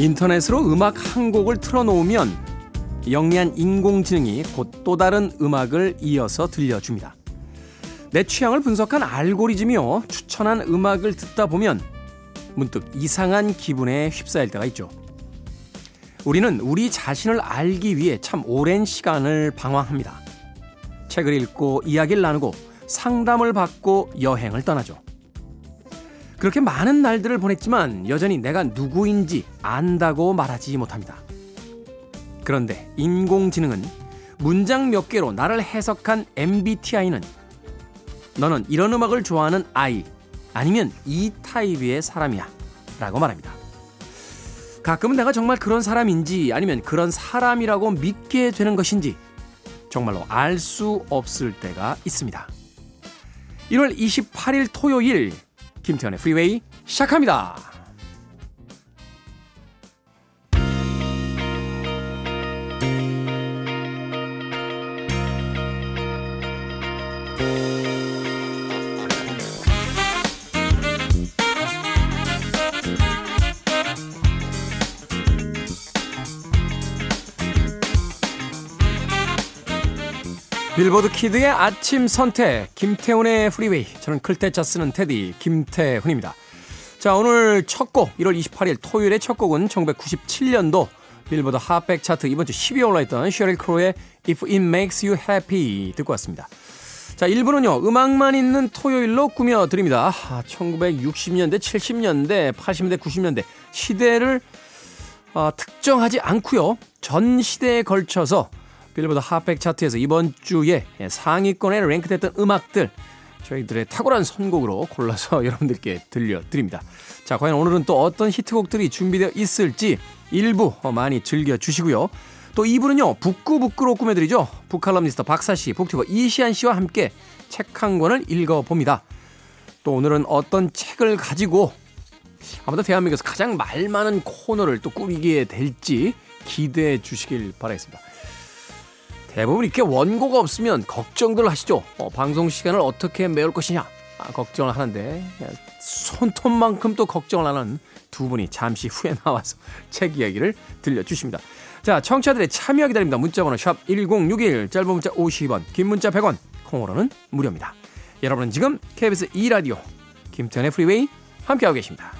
인터넷으로 음악 한 곡을 틀어놓으면 영리한 인공지능이 곧 또 다른 음악을 이어서 들려줍니다. 내 취향을 분석한 알고리즘이요. 추천한 음악을 듣다 보면 문득 이상한 기분에 휩싸일 때가 있죠. 우리는 우리 자신을 알기 위해 참 오랜 시간을 방황합니다. 책을 읽고 이야기를 나누고 상담을 받고 여행을 떠나죠. 그렇게 많은 날들을 보냈지만 여전히 내가 누구인지 안다고 말하지 못합니다. 그런데 인공지능은 문장 몇 개로 나를 해석한 MBTI는 너는 이런 음악을 좋아하는 아이 아니면 이 타입의 사람이야 라고 말합니다. 가끔은 내가 정말 그런 사람인지 아니면 그런 사람이라고 믿게 되는 것인지 정말로 알 수 없을 때가 있습니다. 1월 28일 토요일 김태현의 프리웨이 시작합니다. 빌보드 키드의 아침 선택 김태훈의 프리웨이 저는 클 태 자 쓰는 테디 김태훈입니다. 자 오늘 첫 곡 1월 28일 토요일의 첫 곡은 1997년도 빌보드 핫백 차트 이번 주 10위에 올라있던 셰릴 크로의 If It Makes You Happy 듣고 왔습니다. 자 1부는요 음악만 있는 토요일로 꾸며드립니다. 아, 1960년대 70년대 80년대 90년대 시대를 어, 특정하지 않고요 전 시대에 걸쳐서 빌보드 핫백 차트에서 이번 주에 상위권에 랭크됐던 음악들 저희들의 탁월한 선곡으로 골라서 여러분들께 들려드립니다. 자, 과연 오늘은 또 어떤 히트곡들이 준비되어 있을지 일부 많이 즐겨주시고요. 또 2부는요, 북구북구로 꾸며드리죠. 북칼럼니스트 박사씨, 북튜버 이시안 씨와 함께 책 한 권을 읽어봅니다. 또 오늘은 어떤 책을 가지고 아마도 대한민국에서 가장 말 많은 코너를 또 꾸미게 될지 기대해 주시길 바라겠습니다. 대부분 이렇게 원고가 없으면 걱정들 하시죠. 어, 방송 시간을 어떻게 메울 것이냐 아, 걱정을 하는데 손톱만큼 또 걱정을 하는 두 분이 잠시 후에 나와서 책 이야기를 들려주십니다. 자, 청취자들의 참여 기다립니다. 문자번호 샵 1061, 짧은 문자 50원, 긴 문자 100원, 콩으로는 무료입니다. 여러분은 지금 KBS 2라디오 김태훈의 프리웨이 함께하고 계십니다.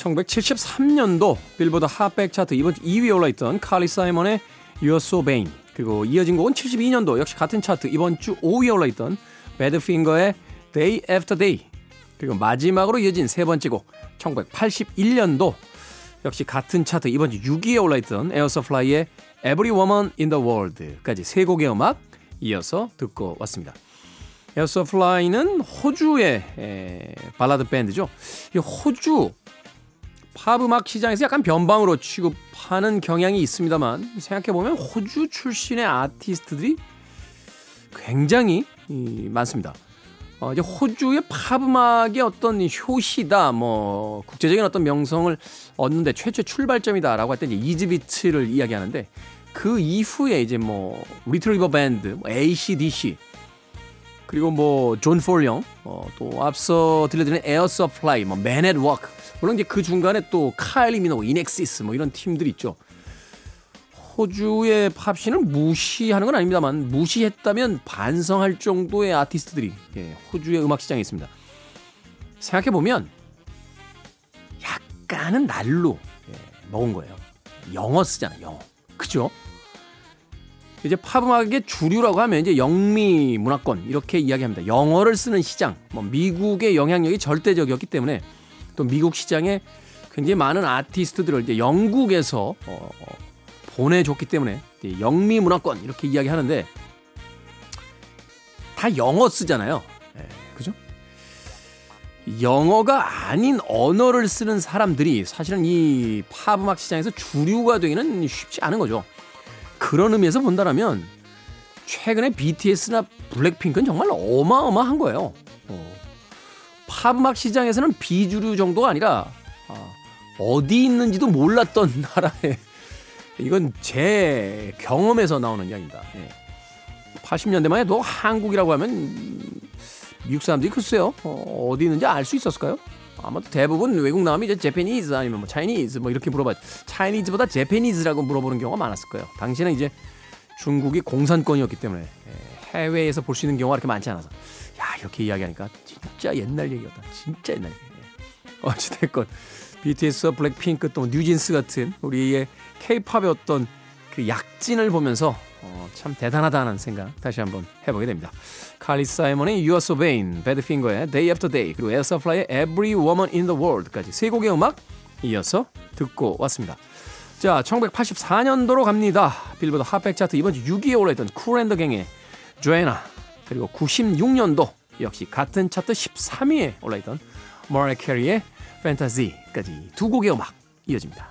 1973년도 빌보드 핫백 차트 이번 주 2위에 올라있던 칼리 사이먼의 You're So Vain 그리고 이어진 곡은 72년도 역시 같은 차트 이번 주 5위에 올라있던 배드핑거의 Day After Day 그리고 마지막으로 이어진 세 번째 곡 1981년도 역시 같은 차트 이번 주 6위에 올라있던 에어서플라이의 Every Woman in the World까지 세 곡의 음악 이어서 듣고 왔습니다. 에어서플라이는 호주의 에, 발라드 밴드죠. 이 호주 팝 음악 시장에서 약간 변방으로 취급하는 경향이 있습니다만 생각해보면 호주 출신의 아티스트들이 굉장히 많습니다. 어, 이제 호주의 팝 음악의 어떤 효시다, 뭐 국제적인 어떤 명성을 얻는데 최초의 출발점이다라고 할 때 이제 이지비츠를 이야기하는데 그 이후에 이제 뭐 리틀 리버 밴드, 뭐 AC/DC 그리고 뭐 존 폴 영, 어, 또 앞서 들려드린 에어 서플라이, 뭐 맨 앳 워크 물론 이제 그 중간에 또 카일리 미노그, 인엑시스 뭐 이런 팀들이 있죠. 호주의 팝 scene을 무시하는 건 아닙니다만 무시했다면 반성할 정도의 아티스트들이 예, 호주의 음악 시장에 있습니다. 생각해 보면 약간은 날로 예, 먹은 거예요. 영어 쓰잖아, 영어. 그죠? 이제 팝음악의 주류라고 하면 이제 영미 문화권 이렇게 이야기합니다. 영어를 쓰는 시장, 뭐 미국의 영향력이 절대적이었기 때문에 또 미국 시장에 굉장히 많은 아티스트들을 이제 영국에서 어, 보내줬기 때문에 영미 문화권 이렇게 이야기하는데 다 영어 쓰잖아요. 네, 그죠? 영어가 아닌 언어를 쓰는 사람들이 사실은 이 팝 음악 시장에서 주류가 되기는 쉽지 않은 거죠. 그런 의미에서 본다면 최근에 BTS나 블랙핑크는 정말 어마어마한 거예요. 어. 팝 음악 시장에서는 비주류 정도가 아니라 어, 어디 있는지도 몰랐던 나라에 이건 제 경험에서 나오는 이야기입니다. 예. 80년대만 해도 한국이라고 하면 미국 사람들이 글쎄요 어, 디 있는지 알 수 있었을까요? 아마도 대부분 외국 나오면 이제 제페니즈 아니면 뭐 차이니즈 뭐 이렇게 물어봐 차이니즈보다 제페니즈라고 물어보는 경우가 많았을 거예요. 당시에는 이제 중국이 공산권이었기 때문에 예, 해외에서 볼 수 있는 경우가 그렇게 많지 않아서 야 이렇게 이야기하니까 진짜 옛날 얘기였다. 진짜 옛날 얘기. 예. 어찌됐건 BTS와 블랙핑크 또 뉴진스 같은 우리의 케이팝의 어떤 그 약진을 보면서 어, 참 대단하다는 생각 다시 한번 해보게 됩니다. 칼리 사이먼의 You Are So Vain, 배드 핑거의 Day After Day, 그리고 에어서플라이의 Every Woman in the World까지 세 곡의 음악 이어서 듣고 왔습니다. 자, 1984년도로 갑니다. 빌보드 핫백 차트 이번 주 6위에 올라있던 쿨 앤 더 갱의 Joanna 그리고 96년도 역시 같은 차트 13위에 올라있던 머라이어 캐리의 Fantasy까지 두 곡의 음악 이어집니다.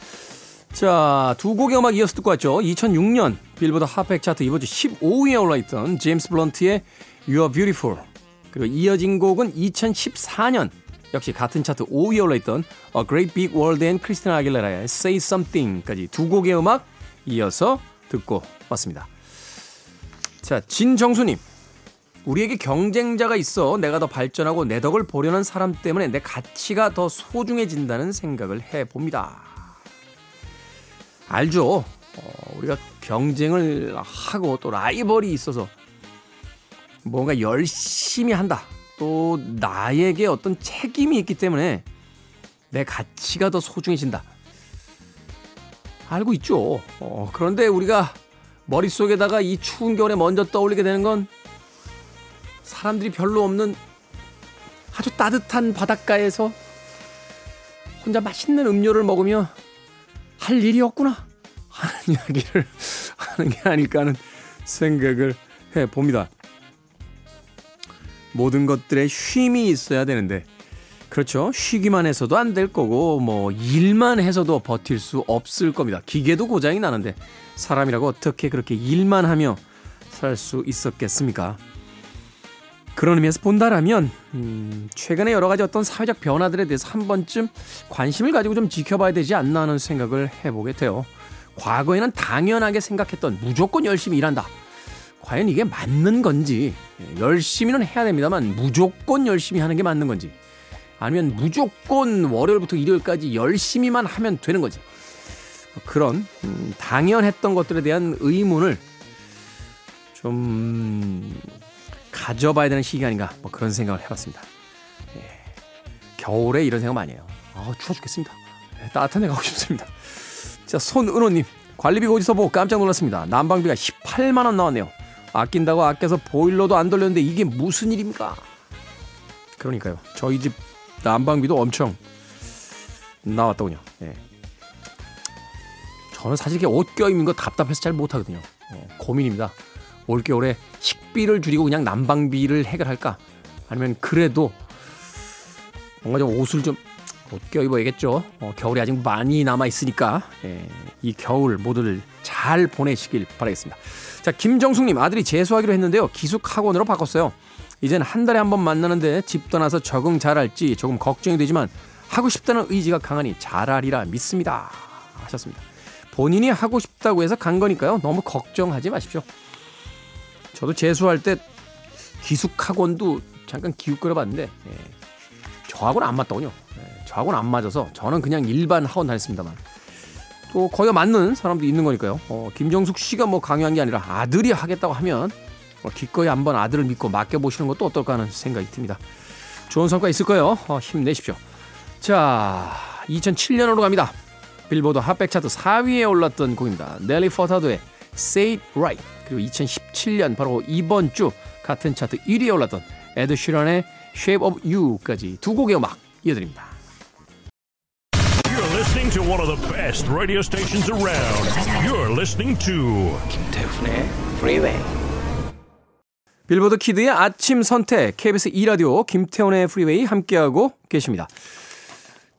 자, 두 곡의 음악 이어서 듣고 왔죠. 2006년 빌보드 핫백 차트 이번 주 15위에 올라있던 제임스 블런트의 You Are Beautiful 그리고 이어진 곡은 2014년 역시 같은 차트 5위에 올라있던 A Great Big World and 크리스티나 아길레라의 Say Something까지 두 곡의 음악 이어서 듣고 왔습니다. 자, 진정수님. 우리에게 경쟁자가 있어 내가 더 발전하고 내 덕을 보려는 사람 때문에 내 가치가 더 소중해진다는 생각을 해봅니다. 알죠? 어, 우리가 경쟁을 하고 또 라이벌이 있어서 뭔가 열심히 한다. 또 나에게 어떤 책임이 있기 때문에 내 가치가 더 소중해진다. 알고 있죠. 어, 그런데 우리가 머릿속에다가 이 추운 겨울에 먼저 떠올리게 되는 건 사람들이 별로 없는 아주 따뜻한 바닷가에서 혼자 맛있는 음료를 먹으며 할 일이 없구나 하는 이야기를 하는 게 아닐까 하는 생각을 해 봅니다. 모든 것들에 쉼이 있어야 되는데 그렇죠. 쉬기만 해서도 안 될 거고 뭐 일만 해서도 버틸 수 없을 겁니다. 기계도 고장이 나는데 사람이라고 어떻게 그렇게 일만 하며 살 수 있었겠습니까? 그런 의미에서 본다라면 음, 최근에 여러 가지 어떤 사회적 변화들에 대해서 한 번쯤 관심을 가지고 좀 지켜봐야 되지 않나 하는 생각을 해보게 돼요. 과거에는 당연하게 생각했던 무조건 열심히 일한다. 과연 이게 맞는 건지 예, 열심히는 해야 됩니다만 무조건 열심히 하는 게 맞는 건지 아니면 무조건 월요일부터 일요일까지 열심히만 하면 되는 거지 그런 음, 당연했던 것들에 대한 의문을 좀 가져봐야 되는 시기 아닌가 뭐 그런 생각을 해봤습니다. 예. 겨울에 이런 생각 많이 해요. 아 추워 죽겠습니다. 예, 따뜻한 데 가고 싶습니다. 자 손은호님 관리비가 어디서 보고 깜짝 놀랐습니다. 난방비가 18만 원 나왔네요. 아낀다고 아껴서 보일러도 안 돌렸는데 이게 무슨 일입니까? 그러니까요. 저희 집 난방비도 엄청 나왔더군요. 예. 저는 사실 옷 껴입는 거 답답해서 잘 못하거든요. 예, 고민입니다. 올겨울에 식비를 줄이고 그냥 난방비를 해결할까? 아니면 그래도 뭔가 좀 옷을 좀못 껴입어야겠죠. 어, 겨울이 아직 많이 남아 있으니까 예, 이 겨울 모두들 잘 보내시길 바라겠습니다. 자, 김정숙님 아들이 재수하기로 했는데요. 기숙학원으로 바꿨어요. 이젠 한 달에 한 번 만나는데 집 떠나서 적응 잘할지 조금 걱정이 되지만 하고 싶다는 의지가 강하니 잘하리라 믿습니다. 하셨습니다. 본인이 하고 싶다고 해서 간 거니까요. 너무 걱정하지 마십시오. 저도 재수할 때 기숙학원도 잠깐 기웃거려 봤는데 예, 저하고는 안 맞더군요. 예, 저하고는 안 맞아서 저는 그냥 일반 학원 다녔습니다만 또 거기가 맞는 사람도 있는 거니까요. 어, 김정숙 씨가 뭐 강요한 게 아니라 아들이 하겠다고 하면 뭐 기꺼이 한번 아들을 믿고 맡겨보시는 것도 어떨까 하는 생각이 듭니다. 좋은 성과 있을 거예요. 어, 힘내십시오. 자, 2007년으로 갑니다. 빌보드 핫백 차트 4위에 올랐던 곡입니다. 넬리 포타도의 Say It Right 그리고 2017년 바로 이번 주 같은 차트 1위에 올랐던 에드 쉬런의 Shape of You까지 두 곡의 음악 이어드립니다. You're listening to one of the best radio stations around. You're listening to 김태훈의 Freeway. 빌보드 kid의 아침 선택 KBS 2라디오 김태훈의 프리웨이 함께하고 계십니다.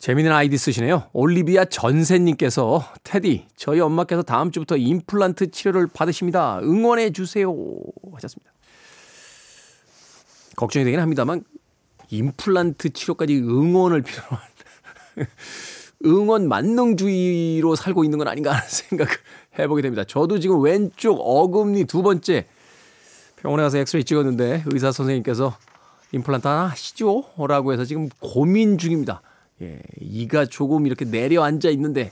재미있는 아이디 쓰시네요. 올리비아 전세님께서 테디 저희 엄마께서 다음 주부터 임플란트 치료를 받으십니다. 응원해 주세요 하셨습니다. 걱정이 되긴 합니다만 임플란트 치료까지 응원을 필요로 한 응원 만능주의로 살고 있는 건 아닌가 하는 생각을 해보게 됩니다. 저도 지금 왼쪽 어금니 두 번째 병원에 가서 엑스레이 찍었는데 의사 선생님께서 임플란트 하나 하시죠? 라고 해서 지금 고민 중입니다. 예, 이가 조금 이렇게 내려앉아 있는데,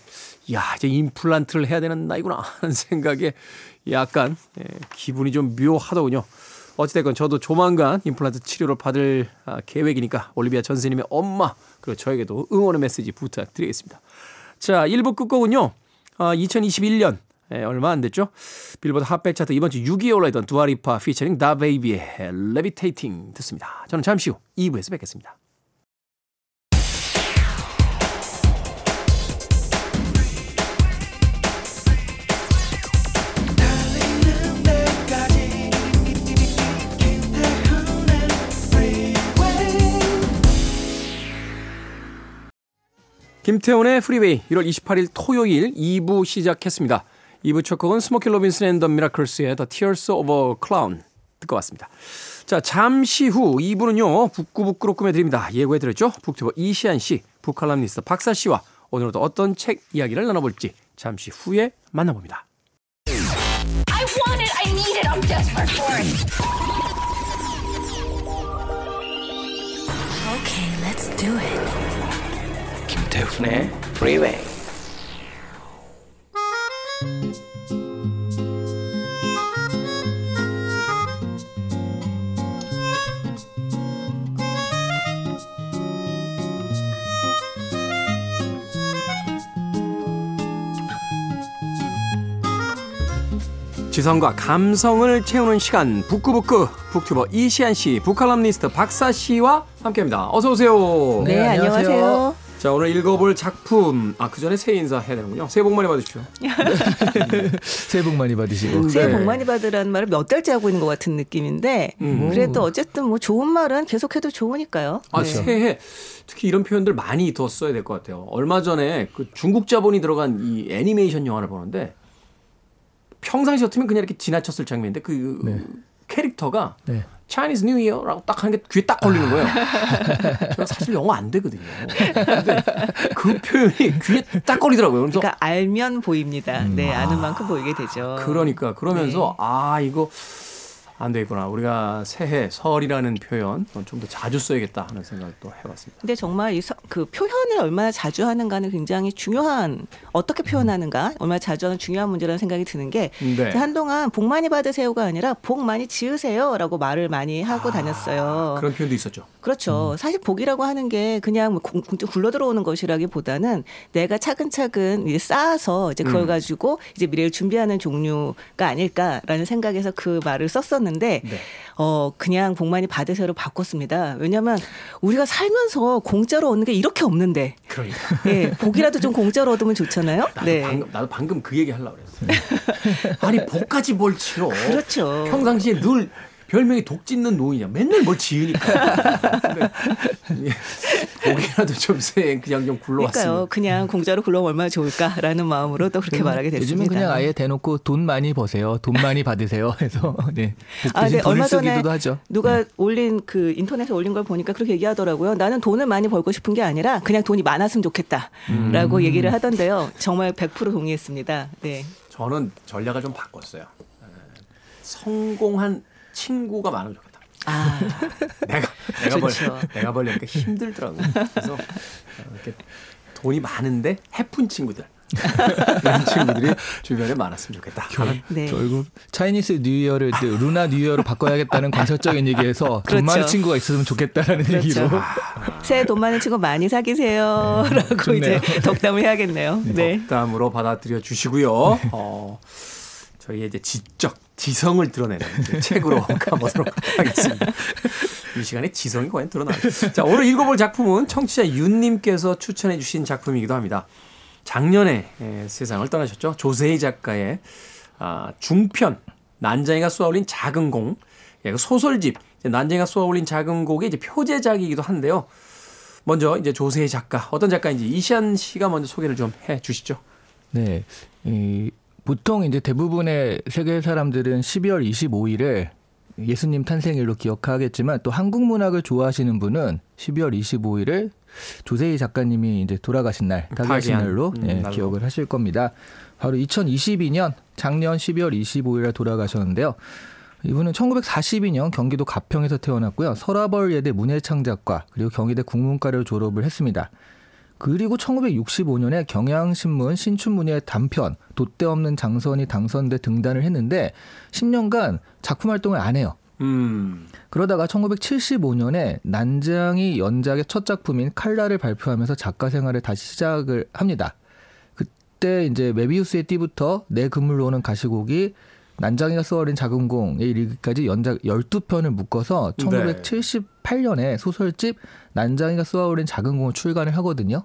야, 이제 임플란트를 해야 되는 나이구나 하는 생각에 약간 예, 기분이 좀 묘하더군요. 어찌됐건 저도 조만간 임플란트 치료를 받을 아, 계획이니까 올리비아 전세님의 엄마 그리고 저에게도 응원의 메시지 부탁드리겠습니다. 자, 1부 끝곡은요. 아, 2021년 예, 얼마 안 됐죠? 빌보드 핫백 차트 이번 주 6위에 올라있던 두아 리파 피처링 다베이비의 Levitating 듣습니다. 저는 잠시 후 2부에서 뵙겠습니다. 김태훈의 프리웨이 1월 28일 토요일 2부 시작했습니다. 2부 첫 곡은 스모키 로빈슨 앤 더 미라클스의 The Tears of a Clown 듣고 왔습니다. 자, 잠시 후 2부는요. 북구북구로 꾸며드립니다. 예고해드렸죠? 북튜버 이시안 씨, 북칼럼니스트 박사 씨와 오늘도 어떤 책 이야기를 나눠볼지 잠시 후에 만나봅니다. Okay, let's do it. 김태훈의 Freeway. 지성과 감성을 채우는 시간 북구북구 북튜버 이시안 씨, 북칼럼니스트 박사 씨와 함께합니다. 어서 오세요. 네, 안녕하세요. 자 오늘 읽어볼 작품 아 그 전에 새해 인사 해야 되는군요. 새해 복 많이 받으십시오. 새해 복 많이 받으시고. 네. 새해 복 많이 받으라는 말을 몇 달째 하고 있는 것 같은 느낌인데 음. 그래도 어쨌든 뭐 좋은 말은 계속해도 좋으니까요. 아 네. 새해 특히 이런 표현들 많이 더 써야 될 것 같아요. 얼마 전에 그 중국 자본이 들어간 이 애니메이션 영화를 보는데 평상시 같으면 그냥 이렇게 지나쳤을 장면인데 그 네. 캐릭터가 네. Chinese New Year라고 딱 하는 게 귀에 딱 걸리는 거예요. 제가 사실 영어 안 되거든요. 근데 그 표현이 귀에 딱 걸리더라고요. 그래서 그러니까 알면 보입니다. 네, 아는 만큼 보이게 되죠. 그러니까 그러면서 네. 아 이거 안 되겠구나. 우리가 새해 설이라는 표현 좀 더 자주 써야겠다 하는 생각을 또 해봤습니다. 근데 정말 이 그 표현을 얼마나 자주 하는가는 굉장히 중요한 어떻게 표현하는가 얼마나 자주 하는 중요한 문제라는 생각이 드는 게 네. 한동안 복 많이 받으세요가 아니라 복 많이 지으세요라고 말을 많이 하고 다녔어요. 그런 표현도 있었죠. 그렇죠. 사실 복이라고 하는 게 그냥 뭐 굴러 들어오는 것이라기보다는 내가 차근차근 이제 쌓아서 이제 그걸 음. 가지고 이제 미래를 준비하는 종류가 아닐까라는 생각에서 그 말을 썼었는데 네. 어 그냥 복 많이 받으세요로 바꿨습니다. 왜냐하면 우리가 살면서 공짜로 얻는 게 이렇게 없는데 그러니까. 예, 복이라도 좀 공짜로 얻으면 좋잖아요. 나도 네. 방금 나도 방금 그 얘기 하려고 그랬어요. 아니 복까지 뭘 치러? 그렇죠. 평상시에 늘 별명이 독 짖는 노인이야. 맨날 뭘 지으니까. 예, 복이라도 좀 세, 그냥 좀. 그러니까요. 그냥 공짜로 굴러면 얼마나 좋을까라는 마음으로 또 그렇게 말하게 됐습니다. 요즘은 그냥 아예 대놓고 돈 많이 버세요. 돈 많이 받으세요. 해서 네. 복 아, 네, 얼마 전에 하죠. 누가 올린 그 인터넷에 올린 걸 보니까 그렇게 얘기하더라고요. 나는 돈을 많이 벌고 싶은 게 아니라 그냥 돈이 많았으면 좋겠다라고 음. 얘기를 하던데요. 정말 100% 동의했습니다. 네. 저는 전략을 좀 바꿨어요. 에, 성공한 친구가 많으면 좋겠다. 아, 내가 내가 벌. 내가 벌려니까 힘들더라고. 그래서 어, 이렇게 돈이 많은데 헤픈 친구들 이런 친구들이 주변에 많았으면 좋겠다. 하는 네. 결국 Chinese New Year를 이제 Lunar New Year로 바꿔야겠다는 건설적인 얘기에서 그렇죠. 돈 많은 친구가 있으면 좋겠다라는 그렇죠. 얘기로 새해 돈 많은 친구 많이 사귀세요라고 좋네요. 이제 덕담을 해야겠네요. 네. 덕담으로 받아들여 주시고요. 어, 저희의 이제 지적, 지성을 드러내는 책으로 가보도록 하겠습니다. 이 시간에 지성이 과연 드러나요. 자, 오늘 읽어볼 작품은 청취자 윤님께서 추천해 주신 작품이기도 합니다. 작년에 에, 세상을 떠나셨죠. 조세희 작가의 아, 중편 난장이가 쏘아올린 작은 공 예, 그 소설집 이제 난장이가 쏘아올린 작은 곡의 이제 표제작이기도 한데요. 먼저 이제 조세희 작가 어떤 작가인지 이시안 씨가 먼저 소개를 좀 해 주시죠. 네. 이 보통 이제 대부분의 세계 사람들은 12월 25일을 예수님 탄생일로 기억하겠지만 또 한국 문학을 좋아하시는 분은 12월 25일을 조세희 작가님이 이제 돌아가신 날, 타계하신 타계한, 날로 음, 예, 날로. 기억을 하실 겁니다. 바로 2022년 작년 12월 25일에 돌아가셨는데요. 이분은 1942년 경기도 가평에서 태어났고요. 서라벌 예대 문예창작과 그리고 경희대 국문과를 졸업을 했습니다. 그리고 1965년에 경향신문 신춘문예 단편 돛대 없는 장선이 당선돼 등단을 했는데 10년간 작품 활동을 안 해요. 음. 그러다가 1975년에 난장이 연작의 첫 작품인 칼라를 발표하면서 작가 생활을 다시 시작을 합니다. 그때 이제 메비우스의 띠부터 내 그물로 오는 가시곡이 난장이가 쏘아올린 작은 공에 이르기까지 연작 12편을 묶어서 1978년에 소설집 난장이가 쏘아올린 작은 공을 출간을 하거든요.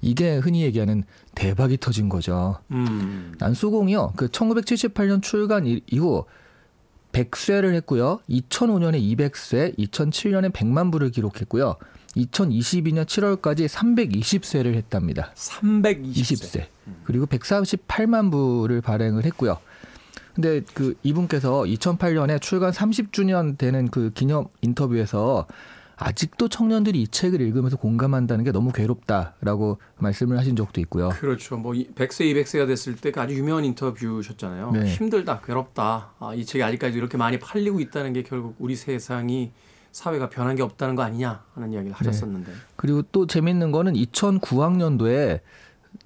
이게 흔히 얘기하는 대박이 터진 거죠. 음. 난수공이요. 그 1978년 출간 이- 이후 100쇄를 했고요. 2005년에 200쇄, 2007년에 100만 부를 기록했고요. 2022년 7월까지 320쇄를 했답니다. 320세. 20세. 그리고 138만 부를 발행을 했고요. 근데 그 이분께서 2008년에 출간 30주년 되는 그 기념 인터뷰에서 아직도 청년들이 이 책을 읽으면서 공감한다는 게 너무 괴롭다라고 말씀을 하신 적도 있고요. 그렇죠. 뭐 100세, 200세가 됐을 때그 아주 유명한 인터뷰셨잖아요. 네. 힘들다, 괴롭다. 아, 이 책이 아직까지도 이렇게 많이 팔리고 있다는 게 결국 우리 세상이 사회가 변한 게 없다는 거 아니냐 하는 이야기를 하셨었는데. 그리고 또 재밌는 거는 2009학년도에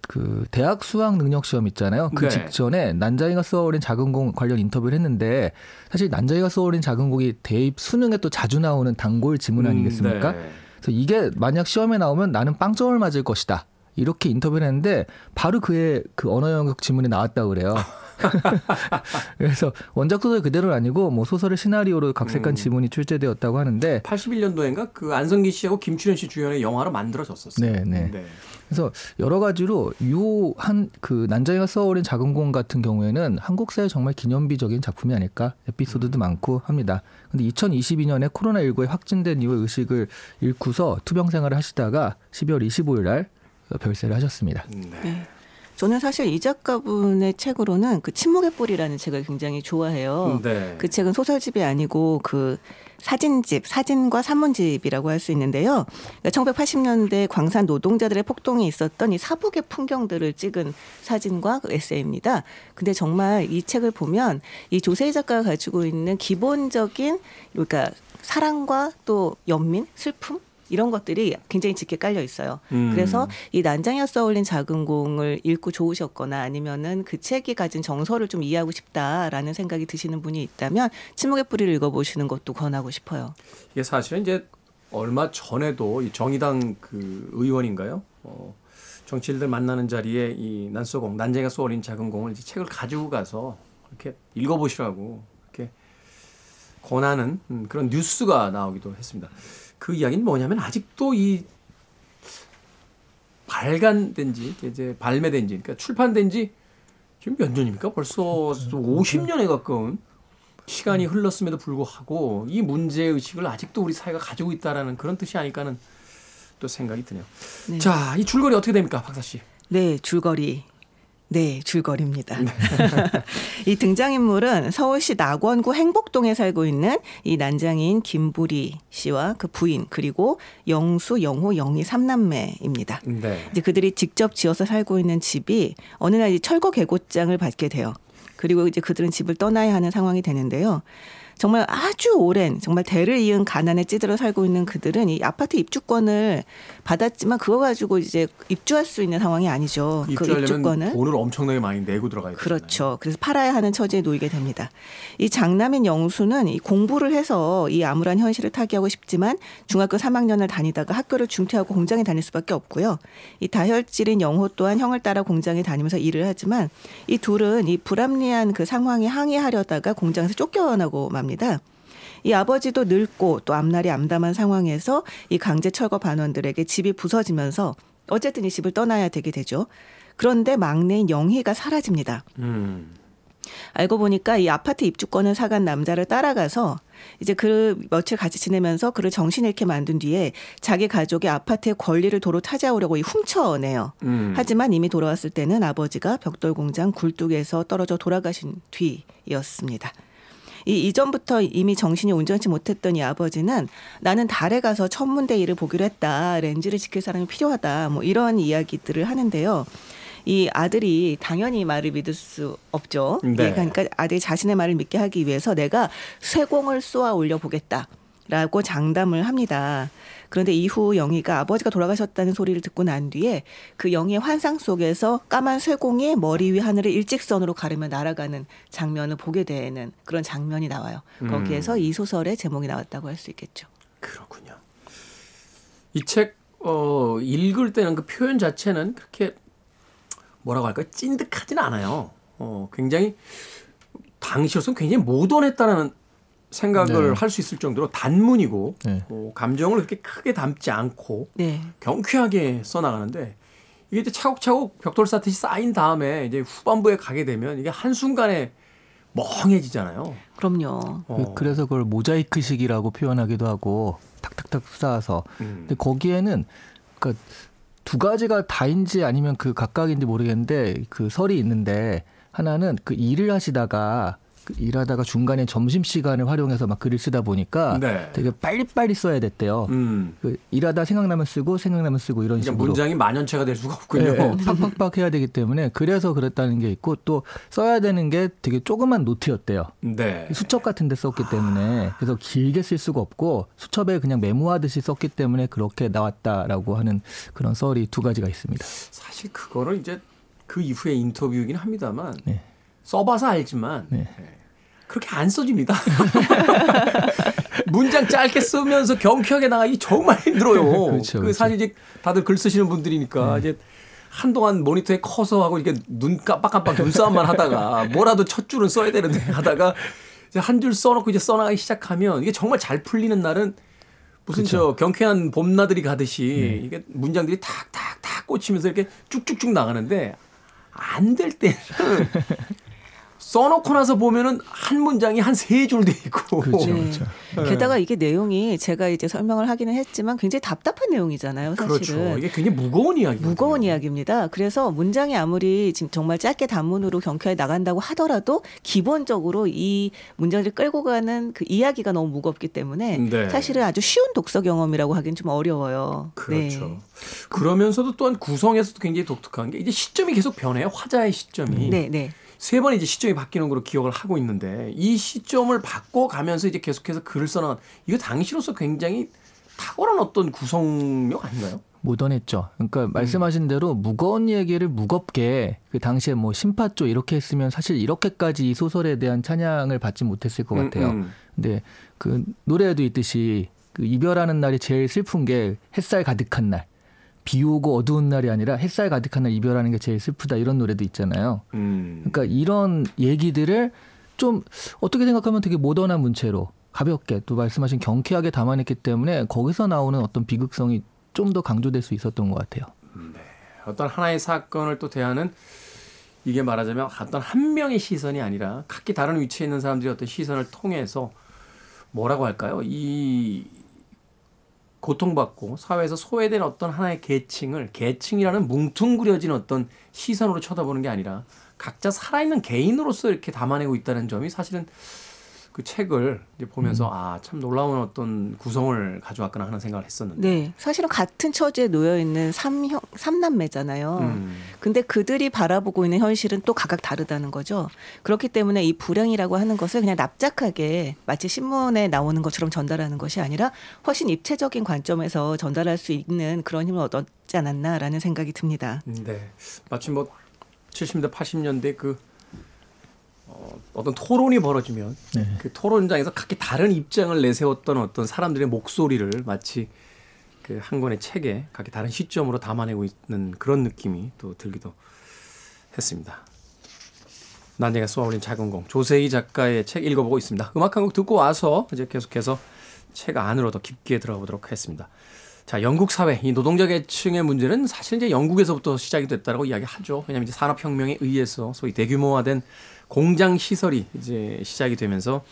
그 대학 수학 능력 시험 있잖아요. 그 네. 직전에 난자이가 쏘아올린 작은 공 관련 인터뷰를 했는데 사실 난자이가 쏘아올린 작은 공이 대입 수능에 또 자주 나오는 단골 지문 아니겠습니까? 음, 네. 그래서 이게 만약 시험에 나오면 나는 빵점을 맞을 것이다. 이렇게 인터뷰를 했는데 바로 그의 그 언어 영역 지문이 나왔다 그래요. 그래서 원작 소설 그대로는 아니고 뭐 소설의 시나리오로 각색한 음. 지문이 출제되었다고 하는데 81년도인가 그 안성기 씨하고 김출현 씨 주연의 영화로 만들어졌었어요. 네, 네. 그래서 여러 가지로 요한 그 난장이가 써오린 작은 공 같은 경우에는 한국 사회 정말 기념비적인 작품이 아닐까 에피소드도 많고 합니다. 근데 2022년에 코로나19에 확진된 이후 의식을 잃고서 투병 생활을 하시다가 12월 25일 날 별세를 하셨습니다. 네. 저는 사실 이 작가분의 책으로는 그 침묵의 뿌리라는 책을 굉장히 좋아해요. 네. 그 책은 소설집이 아니고 그 사진집, 사진과 산문집이라고 할 수 있는데요. 그러니까 1980년대 광산 노동자들의 폭동이 있었던 이 사북의 풍경들을 찍은 사진과 그 에세이입니다. 근데 정말 이 책을 보면 이 조세희 작가가 가지고 있는 기본적인 그러니까 사랑과 또 연민, 슬픔 이런 것들이 굉장히 짙게 깔려 있어요. 음. 그래서 이 난장이가 써올린 작은 공을 읽고 좋으셨거나 아니면은 그 책이 가진 정서를 좀 이해하고 싶다라는 생각이 드시는 분이 있다면 침묵의 뿌리를 읽어보시는 것도 권하고 싶어요. 이게 사실은 이제 얼마 전에도 이 정의당 그 의원인가요? 어, 정치인들 만나는 자리에 이 난소공, 난쟁이가 쏘어린 작은 공을 이제 책을 가지고 가서 이렇게 읽어보시라고 이렇게 권하는 음, 그런 뉴스가 나오기도 했습니다. 그 이야기는 뭐냐면 아직도 이 발간된 지 이제 발매된 지 그러니까 출판된 지 지금 몇 년입니까? 벌써 50년에 가까운 시간이 흘렀음에도 불구하고 이 문제 의식을 아직도 우리 사회가 가지고 있다라는 그런 뜻이 아닐까는 또 생각이 드네요. 네. 자, 이 줄거리 어떻게 됩니까, 박사 씨? 네, 줄거리. 네, 줄거리입니다. 이 등장인물은 서울시 낙원구 행복동에 살고 있는 이 난장인 김부리 씨와 그 부인 그리고 영수, 영호, 영희 삼남매입니다. 네. 이제 그들이 직접 지어서 살고 있는 집이 어느 날이 철거 개고장을 받게 돼요. 그리고 이제 그들은 집을 떠나야 하는 상황이 되는데요. 정말 아주 오랜 정말 대를 이은 가난에 찌들어 살고 있는 그들은 이 아파트 입주권을 받았지만 그거 가지고 이제 입주할 수 있는 상황이 아니죠. 그 입주권을 돈을 엄청나게 많이 내고 들어가야 되잖아요. 그렇죠. 그래서 팔아야 하는 처지에 놓이게 됩니다. 이 장남인 영수는 이 공부를 해서 이 암울한 현실을 타개하고 싶지만 중학교 3학년을 다니다가 학교를 중퇴하고 공장에 다닐 수밖에 없고요. 이 다혈질인 영호 또한 형을 따라 공장에 다니면서 일을 하지만 이 둘은 이 불합리한 그 상황에 항의하려다가 공장에서 쫓겨나고 맙니다. 이 아버지도 늙고 또 앞날이 암담한 상황에서 이 강제 철거 반원들에게 집이 부서지면서 어쨌든 이 집을 떠나야 되게 되죠. 그런데 막내인 영희가 사라집니다. 음. 알고 보니까 이 아파트 입주권을 사간 남자를 따라가서 이제 그 며칠 같이 지내면서 그를 정신 잃게 만든 뒤에 자기 가족의 아파트의 권리를 도로 찾아오려고 이 훔쳐내요. 음. 하지만 이미 돌아왔을 때는 아버지가 벽돌 공장 굴뚝에서 떨어져 돌아가신 뒤였습니다. 이 이전부터 이미 정신이 온전치 못했던 이 아버지는 나는 달에 가서 천문대 일을 보기로 했다. 렌즈를 지킬 사람이 필요하다. 뭐 이런 이야기들을 하는데요. 이 아들이 당연히 말을 믿을 수 없죠. 네. 예, 그러니까 아들이 자신의 말을 믿게 하기 위해서 내가 쇠공을 쏘아 올려 보겠다 라고 장담을 합니다. 그런데 이후 영희가 아버지가 돌아가셨다는 소리를 듣고 난 뒤에 그 영희의 환상 속에서 까만 쇠공이 머리 위 하늘을 일직선으로 가르며 날아가는 장면을 보게 되는 그런 장면이 나와요. 거기에서 이 소설의 제목이 나왔다고 할 수 있겠죠. 그렇군요. 이 책 어, 읽을 때는 그 표현 자체는 그렇게 뭐라고 할까요? 찐득하진 않아요. 어, 굉장히 당시로서는 굉장히 모던했다는 생각을 네. 할수 있을 정도로 단문이고 네. 어, 감정을 그렇게 크게 담지 않고 네. 경쾌하게 써나가는데 이게 이제 차곡차곡 벽돌 쌓듯이 쌓인 다음에 이제 후반부에 가게 되면 이게 한순간에 멍해지잖아요. 그럼요. 어. 그- 그래서 그걸 모자이크식이라고 표현하기도 하고 탁탁탁 쌓아서 음. 근데 거기에는 그러니까 두 가지가 다인지 아니면 그 각각인지 모르겠는데 그 설이 있는데 하나는 그 일을 하시다가 그 일하다가 중간에 점심 시간을 활용해서 막 글을 쓰다 보니까 네. 되게 빨리빨리 써야 됐대요. 음. 그 일하다 생각나면 쓰고 생각나면 쓰고 이런 그러니까 식으로 문장이 만연체가 될 수가 없군요. 예, 예, 팍팍팍 해야 되기 때문에 그래서 그랬다는 게 있고 또 써야 되는 게 되게 조그만 노트였대요. 네. 수첩 같은 데 썼기 때문에 그래서 길게 쓸 수가 없고 수첩에 그냥 메모하듯이 썼기 때문에 그렇게 나왔다라고 하는 그런 썰이 두 가지가 있습니다. 사실 그거를 이제 그 이후에 인터뷰이긴 합니다만 네. 써봐서 알지만 네. 예, 그렇게 안 써집니다. 문장 짧게 쓰면서 경쾌하게 나가기 정말 힘들어요. 그렇죠, 그 그렇죠. 사실 이제 다들 글 쓰시는 분들이니까 이제 한동안 모니터에 커서 하고 이렇게 눈 깜빡깜빡 눈싸움만 하다가 뭐라도 첫 줄은 써야 되는데 하다가 이제 한 줄 써놓고 이제 써나가기 시작하면 이게 정말 잘 풀리는 날은 무슨 저 경쾌한 봄나들이 가듯이 이게 문장들이 탁탁탁 꽂히면서 이렇게 쭉쭉쭉 나가는데 안 될 때는 써놓고 나서 보면은 한 문장이 한 세 줄 돼 있고. 그렇죠. 네. 게다가 이게 내용이 제가 이제 설명을 하기는 했지만 굉장히 답답한 내용이잖아요. 사실은. 그렇죠. 이게 굉장히 무거운 이야기. 무거운 이야기입니다. 그래서 문장이 아무리 지금 정말 짧게 단문으로 경쾌하게 나간다고 하더라도 기본적으로 이 문장을 끌고 가는 그 이야기가 너무 무겁기 때문에 네. 사실은 아주 쉬운 독서 경험이라고 하기는 좀 어려워요. 그렇죠. 네. 그러면서도 또한 구성에서도 굉장히 독특한 게 이제 시점이 계속 변해요. 화자의 시점이. 네, 네. 세 번 이제 시점이 바뀌는 걸로 기억을 하고 있는데 이 시점을 바꿔가면서 이제 계속해서 글을 써나간 이거 당시로서 굉장히 탁월한 어떤 구성력 아닌가요? 모던했죠. 그러니까 음. 말씀하신 대로 무거운 얘기를 무겁게 그 당시에 뭐 심파조 이렇게 했으면 사실 이렇게까지 이 소설에 대한 찬양을 받지 못했을 것 같아요. 음, 음. 근데 그 노래에도 있듯이 그 이별하는 날이 제일 슬픈 게 햇살 가득한 날. 비 오고 어두운 날이 아니라 햇살 가득한 날 이별하는 게 제일 슬프다 이런 노래도 있잖아요. 음. 그러니까 이런 얘기들을 좀 어떻게 생각하면 되게 모던한 문체로 가볍게 또 말씀하신 경쾌하게 담아냈기 때문에 거기서 나오는 어떤 비극성이 좀 더 강조될 수 있었던 것 같아요. 어떤 하나의 사건을 또 대하는 이게 말하자면 어떤 한 명의 시선이 아니라 각기 다른 위치에 있는 사람들이 어떤 시선을 통해서 뭐라고 할까요? 이 고통받고 사회에서 소외된 어떤 하나의 계층을 계층이라는 뭉퉁그려진 어떤 시선으로 쳐다보는 게 아니라 각자 살아있는 개인으로서 이렇게 담아내고 있다는 점이 사실은 그 책을 이제 보면서 아참 놀라운 어떤 구성을 가져왔구나 하는 생각을 했었는데. 네, 사실은 같은 처지에 놓여 있는 삼형 삼남매잖아요. 음. 근데 그들이 바라보고 있는 현실은 또 각각 다르다는 거죠. 그렇기 때문에 이 불행이라고 하는 것을 그냥 납작하게 마치 신문에 나오는 것처럼 전달하는 것이 아니라 훨씬 입체적인 관점에서 전달할 수 있는 그런 힘을 얻었지 않았나라는 생각이 듭니다. 네. 마치 뭐 70년대 80년대 그 어, 어떤 토론이 벌어지면 네. 그 토론장에서 각기 다른 입장을 내세웠던 어떤 사람들의 목소리를 마치 그 한 권의 책에 각기 다른 시점으로 담아내고 있는 그런 느낌이 또 들기도 했습니다. 난쟁이가 쏘아올린 작은 공 조세희 작가의 책 읽어보고 있습니다. 음악 한 곡 듣고 와서 이제 계속해서 책 안으로 더 깊게 들어가 보도록 하겠습니다. 자, 영국 사회, 이 노동자 계층의 문제는 사실 이제 영국에서부터 시작이 됐다라고 이야기하죠. 왜냐하면 이제 산업혁명에 의해서 소위 대규모화된 공장 시설이 이제 시작이 되면서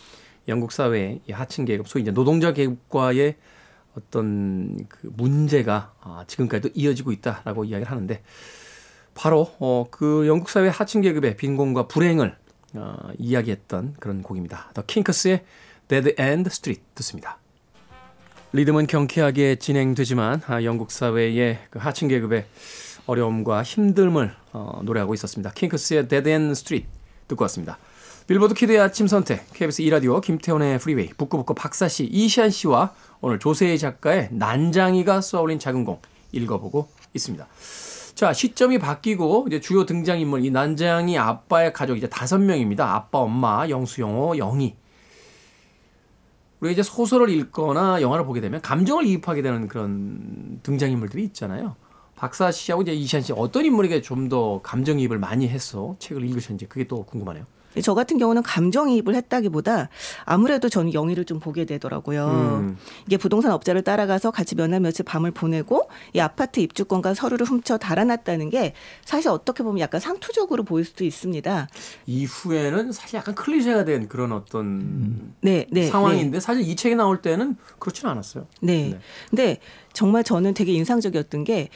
영국 사회의 이 하층 계급, 소위 이제 노동자 계급과의 어떤 그 문제가 아, 지금까지도 이어지고 있다라고 이야기를 하는데 바로 어, 그 영국 사회 하층 계급의 빈곤과 불행을 어, 이야기했던 그런 곡입니다. 더 킹크스의 Dead End Street 듣습니다. 리듬은 경쾌하게 진행되지만 아, 영국 사회의 그 하층 계급의 어려움과 힘듦을 어, 노래하고 있었습니다. 킹크스의 Dead End Street 듣고 왔습니다. 빌보드 kid의 아침 선택 KBS 2라디오 김태훈의 프리웨이 북구북구 박사씨 이시안 씨와 오늘 조세희 작가의 난장이가 쏘아올린 작은 공 읽어보고 있습니다. 자 시점이 바뀌고 이제 주요 등장인물 이 난장이 아빠의 가족 이제 다섯 명입니다. 아빠, 엄마, 영수, 영호, 영희. 우리가 이제 소설을 읽거나 영화를 보게 되면 감정을 이입하게 되는 그런 등장인물들이 있잖아요. 박사 씨하고 이제 이시안 씨 어떤 인물에게 좀 더 감정이입을 많이 해서 책을 읽으셨는지 그게 또 궁금하네요. 저 같은 경우는 감정이입을 했다기보다 아무래도 저는 영희를 좀 보게 되더라고요. 음. 이게 부동산 업자를 따라가서 같이 몇 날 며칠 밤을 보내고 이 아파트 입주권과 서류를 훔쳐 달아났다는 게 사실 어떻게 보면 약간 상투적으로 보일 수도 있습니다. 이후에는 사실 약간 클리셰가 된 그런 어떤 네, 네. 상황인데 사실 이 책이 나올 때는 그렇지는 않았어요. 네. 네. 근데 정말 저는 되게 인상적이었던 게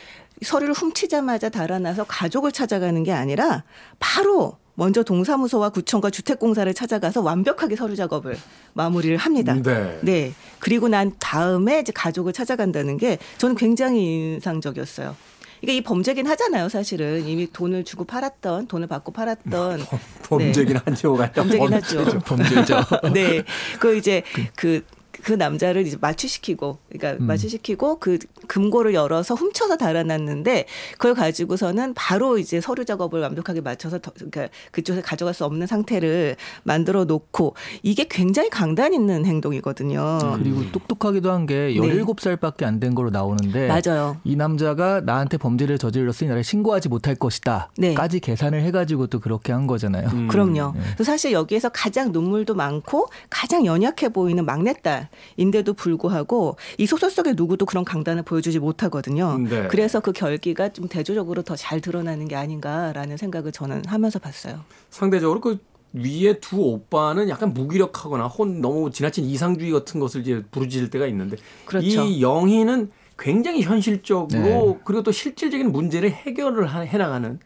서류를 훔치자마자 달아나서 가족을 찾아가는 게 아니라 바로 먼저 동사무소와 구청과 주택공사를 찾아가서 완벽하게 서류 작업을 마무리를 합니다. 네. 네. 그리고 난 다음에 이제 가족을 찾아간다는 게 저는 굉장히 인상적이었어요. 이게 이 범죄긴 하잖아요, 사실은. 이미 돈을 주고 팔았던, 돈을 받고 팔았던. 범죄긴 한지호가 네. 범죄긴 하죠. 범죄죠. 네. 그 이제 그, 그 남자를 이제 마취시키고, 그러니까 마취시키고 그 금고를 열어서 훔쳐서 달아났는데 그걸 가지고서는 바로 이제 서류 작업을 완벽하게 맞춰서 더, 그러니까 그쪽에 가져갈 수 없는 상태를 만들어 놓고 이게 굉장히 강단 있는 행동이거든요. 그리고 똑똑하기도 한 게 17살밖에 안 된 거로 나오는데 맞아요. 이 남자가 나한테 범죄를 저질렀으니 나를 신고하지 못할 것이다. 네. 까지 계산을 해 가지고 또 그렇게 한 거잖아요. 음. 그럼요. 그래서 사실 여기에서 가장 눈물도 많고 가장 연약해 보이는 막내딸 인데도 불구하고 이 소설 속에 누구도 그런 강단을 보여주지 못하거든요. 네. 그래서 그 결기가 좀 대조적으로 더 잘 드러나는 게 아닌가라는 생각을 저는 하면서 봤어요. 상대적으로 그 위에 두 오빠는 약간 무기력하거나 혼 너무 지나친 이상주의 같은 것을 이제 부르짖을 때가 있는데 그렇죠. 이 영희는 굉장히 현실적으로 네. 그리고 또 실질적인 문제를 해결을 하- 해나가는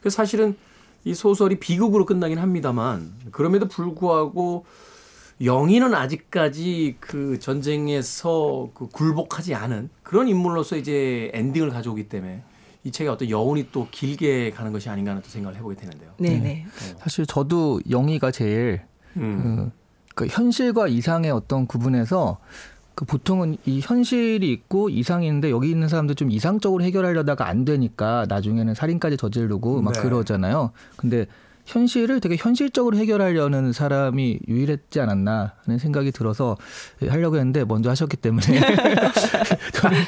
그래서 사실은 이 소설이 비극으로 끝나긴 합니다만 그럼에도 불구하고 영희는 아직까지 그 전쟁에서 그 굴복하지 않은 그런 인물로서 이제 엔딩을 가져오기 때문에 이 책의 어떤 여운이 또 길게 가는 것이 아닌가 하는 또 생각을 해보게 되는데요. 네, 네. 사실 저도 영희가 제일 음. 그, 그 현실과 이상의 어떤 구분에서 그 보통은 이 현실이 있고 이상이 있는데 여기 있는 사람들 좀 이상적으로 해결하려다가 안 되니까 나중에는 살인까지 저지르고 막 네. 그러잖아요. 근데 현실을 되게 현실적으로 해결하려는 사람이 유일했지 않았나 하는 생각이 들어서 하려고 했는데 먼저 하셨기 때문에 저는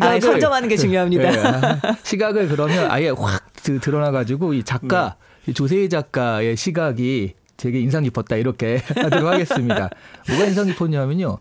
아, 선점하는 게 중요합니다. 네, 아, 시각을 그러면 아예 확 드- 드러나 가지고 이 작가 네. 이 조세희 작가의 시각이 되게 인상 깊었다 이렇게 하도록 하겠습니다. 뭐가 인상 깊었냐면요,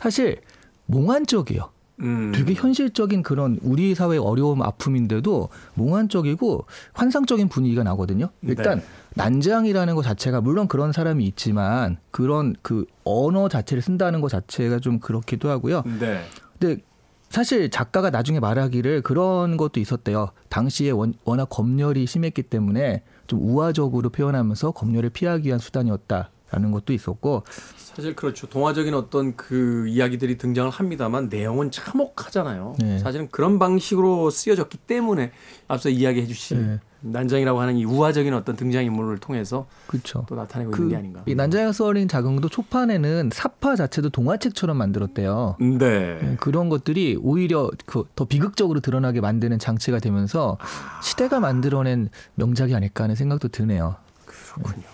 사실 몽환적이에요. 음. 되게 현실적인 그런 우리 사회의 어려움 아픔인데도 몽환적이고 환상적인 분위기가 나거든요. 일단 네. 난장이라는 것 자체가 물론 그런 사람이 있지만 그런 그 언어 자체를 쓴다는 것 자체가 좀 그렇기도 하고요. 네. 근데 사실 작가가 나중에 말하기를 그런 것도 있었대요. 당시에 원- 워낙 검열이 심했기 때문에 좀 우화적으로 표현하면서 검열을 피하기 위한 수단이었다 라는 라는 것도 있었고 사실 그렇죠. 동화적인 어떤 그 이야기들이 등장을 합니다만 내용은 참혹하잖아요. 네. 사실은 그런 방식으로 쓰여졌기 때문에 앞서 이야기해 주신 네. 난장이라고 하는 이 우화적인 어떤 등장인물을 통해서 그렇죠. 또 나타내고 있는 게 아닌가. 이 난자에서 어린 자궁도 초판에는 사파 자체도 동화책처럼 만들었대요. 네. 네, 그런 것들이 오히려 그 더 비극적으로 드러나게 만드는 장치가 되면서 시대가 만들어낸 명작이 아닐까 하는 생각도 드네요. 그렇군요.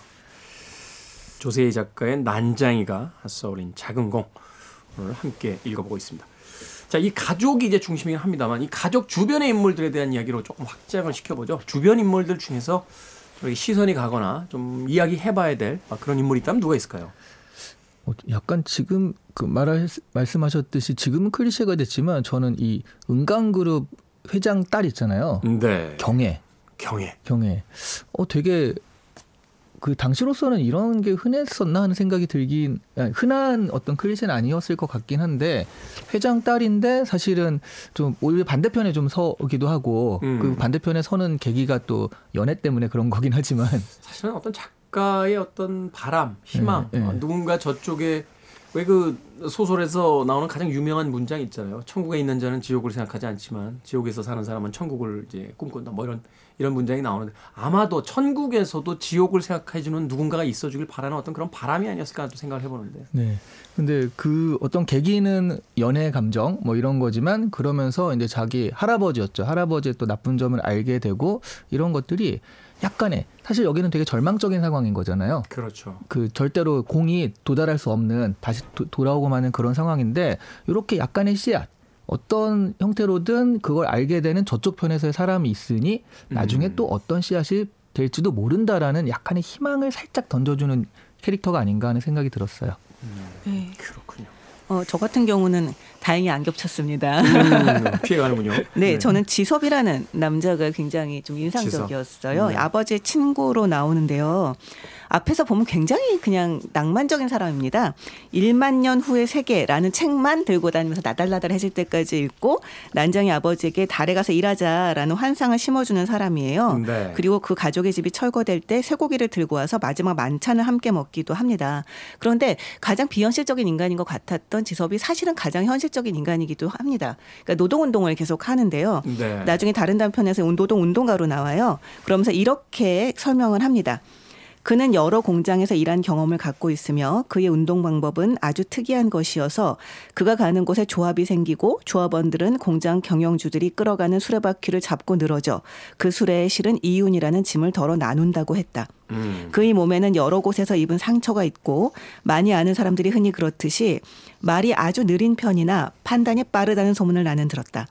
조세희 작가의 난장이가 써올린 작은 공 오늘 함께 읽어보고 있습니다. 자, 이 가족이 이제 중심이긴 합니다만 이 가족 주변의 인물들에 대한 이야기로 조금 확장을 시켜보죠. 주변 인물들 중에서 시선이 가거나 좀 이야기 해봐야 될 그런 인물이 있다면 누가 있을까요? 어, 약간 지금 그 말하, 말씀하셨듯이 지금은 클리셰가 됐지만 저는 이 은강그룹 회장 딸 있잖아요. 네. 경애. 경애. 경애. 어 되게 그 당시로서는 이런 게 흔했었나 하는 생각이 들긴 아니, 흔한 어떤 클리셰는 아니었을 것 같긴 한데 회장 딸인데 사실은 좀 오히려 반대편에 좀 서기도 하고 음. 그 반대편에 서는 계기가 또 연애 때문에 그런 거긴 하지만 사실은 어떤 작가의 어떤 바람, 희망, 네, 네. 어, 누군가 저쪽에 왜 그 소설에서 나오는 가장 유명한 문장 있잖아요. 천국에 있는 자는 지옥을 생각하지 않지만 지옥에서 사는 사람은 천국을 이제 꿈꾼다. 뭐 이런 이런 문장이 나오는데 아마도 천국에서도 지옥을 생각해 주는 누군가가 있어 주길 바라는 어떤 그런 바람이 아니었을까 또 생각을 해 보는데. 네. 근데 그 어떤 계기는 연애 감정 뭐 이런 거지만 그러면서 이제 자기 할아버지였죠. 할아버지의 또 나쁜 점을 알게 되고 이런 것들이 약간의 사실 여기는 되게 절망적인 상황인 거잖아요. 그렇죠. 그 절대로 공이 도달할 수 없는 다시 도, 돌아오고 마는 그런 상황인데 이렇게 약간의 씨앗 어떤 형태로든 그걸 알게 되는 저쪽 편에서의 사람이 있으니 나중에 음. 또 어떤 씨앗이 될지도 모른다라는 약간의 희망을 살짝 던져주는 캐릭터가 아닌가 하는 생각이 들었어요. 네. 그렇군요. 어, 저 같은 경우는 다행히 안 겹쳤습니다. 음, 피해가는군요. 네, 저는 지섭이라는 남자가 굉장히 좀 인상적이었어요. 네. 아버지의 친구로 나오는데요. 앞에서 보면 굉장히 그냥 낭만적인 사람입니다. 1만 년 후의 세계라는 책만 들고 다니면서 나달나달해질 때까지 읽고 난장이 아버지에게 달에 가서 일하자라는 환상을 심어주는 사람이에요. 네. 그리고 그 가족의 집이 철거될 때 쇠고기를 들고 와서 마지막 만찬을 함께 먹기도 합니다. 그런데 가장 비현실적인 인간인 것 같았던 지섭이 사실은 가장 현실 적인 인간이기도 합니다. 그러니까 노동 운동을 계속 하는데요. 네. 나중에 다른 단편에서 노동 운동가로 나와요. 그러면서 이렇게 설명을 합니다. 그는 여러 공장에서 일한 경험을 갖고 있으며 그의 운동 방법은 아주 특이한 것이어서 그가 가는 곳에 조합이 생기고 조합원들은 공장 경영주들이 끌어가는 수레바퀴를 잡고 늘어져 그 수레에 실은 이윤이라는 짐을 덜어 나눈다고 했다. 음. 그의 몸에는 여러 곳에서 입은 상처가 있고 많이 아는 사람들이 흔히 그렇듯이 말이 아주 느린 편이나 판단이 빠르다는 소문을 나는 들었다.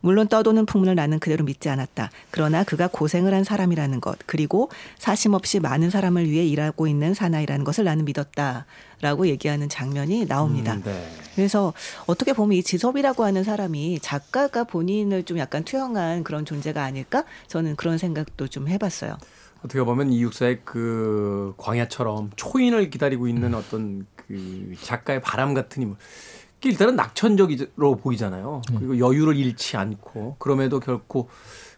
물론 떠도는 풍문을 나는 그대로 믿지 않았다. 그러나 그가 고생을 한 사람이라는 것, 그리고 사심 없이 많은 사람을 위해 일하고 있는 사나이라는 것을 나는 믿었다. 라고 얘기하는 장면이 나옵니다. 음, 네. 그래서 어떻게 보면 이 지섭이라고 하는 사람이 작가가 본인을 좀 약간 투영한 그런 존재가 아닐까? 저는 그런 생각도 좀 해봤어요. 어떻게 보면 이 육사의 그 광야처럼 초인을 기다리고 있는 어떤 그 작가의 바람 같은 인물. 일단은 낙천적으로 보이잖아요. 그리고 여유를 잃지 않고 그럼에도 결코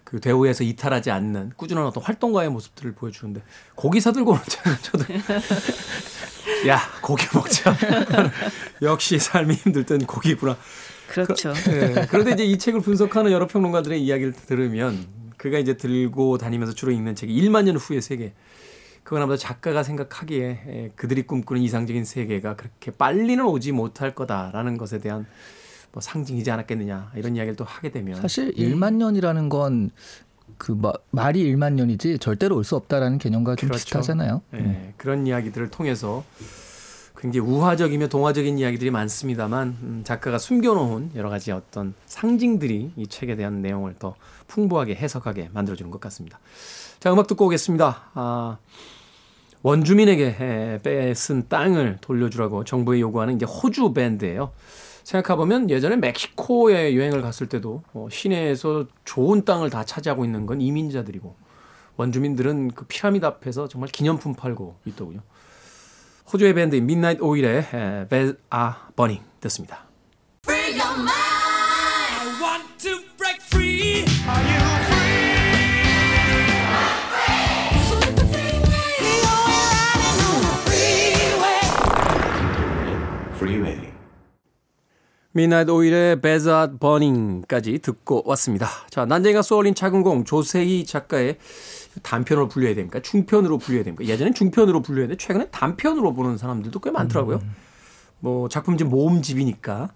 그 대우에서 이탈하지 않는 꾸준한 어떤 활동가의 모습들을 보여주는데 고기 사들고 장면 저도 야 고기 먹자. 역시 삶이 힘들 땐 고기구나. 그렇죠. 네. 그런데 이제 이 책을 분석하는 여러 평론가들의 이야기를 들으면 그가 이제 들고 다니면서 주로 읽는 책이 1만 년 후의 세계. 그건 아마도 작가가 생각하기에 에, 그들이 꿈꾸는 이상적인 세계가 그렇게 빨리는 오지 못할 거다라는 것에 대한 뭐 상징이지 않았겠느냐 이런 이야기를 또 하게 되면 사실 1만 년이라는 건 그 말이 1만 년이지 절대로 올 수 없다라는 개념과 좀 그렇죠. 비슷하잖아요. 예, 음. 그런 이야기들을 통해서 굉장히 우화적이며 동화적인 이야기들이 많습니다만 음, 작가가 숨겨놓은 여러 가지 어떤 상징들이 이 책에 대한 내용을 더 풍부하게 해석하게 만들어주는 것 같습니다. 자 음악 듣고 오겠습니다. 아, 원주민에게 에, 뺏은 땅을 돌려주라고 정부에 요구하는 이제 호주 밴드예요. 생각해보면 예전에 멕시코에 여행을 갔을 때도 어, 시내에서 좋은 땅을 다 차지하고 있는 건 이민자들이고 원주민들은 그 피라미드 앞에서 정말 기념품 팔고 있더군요. 호주의 밴드 midnight 오일의 Are Burning 듣습니다. 미드나잇 오일의 Beds Are Burning까지 듣고 왔습니다. 자, 난쟁이가 쏘올린 작은 공 조세희 작가의 단편으로 불려야 됩니까? 중편으로 불려야 됩니까? 예전엔 중편으로 불려야 되는데 최근에 단편으로 보는 사람들도 꽤 많더라고요. 뭐 작품 좀 모음집이니까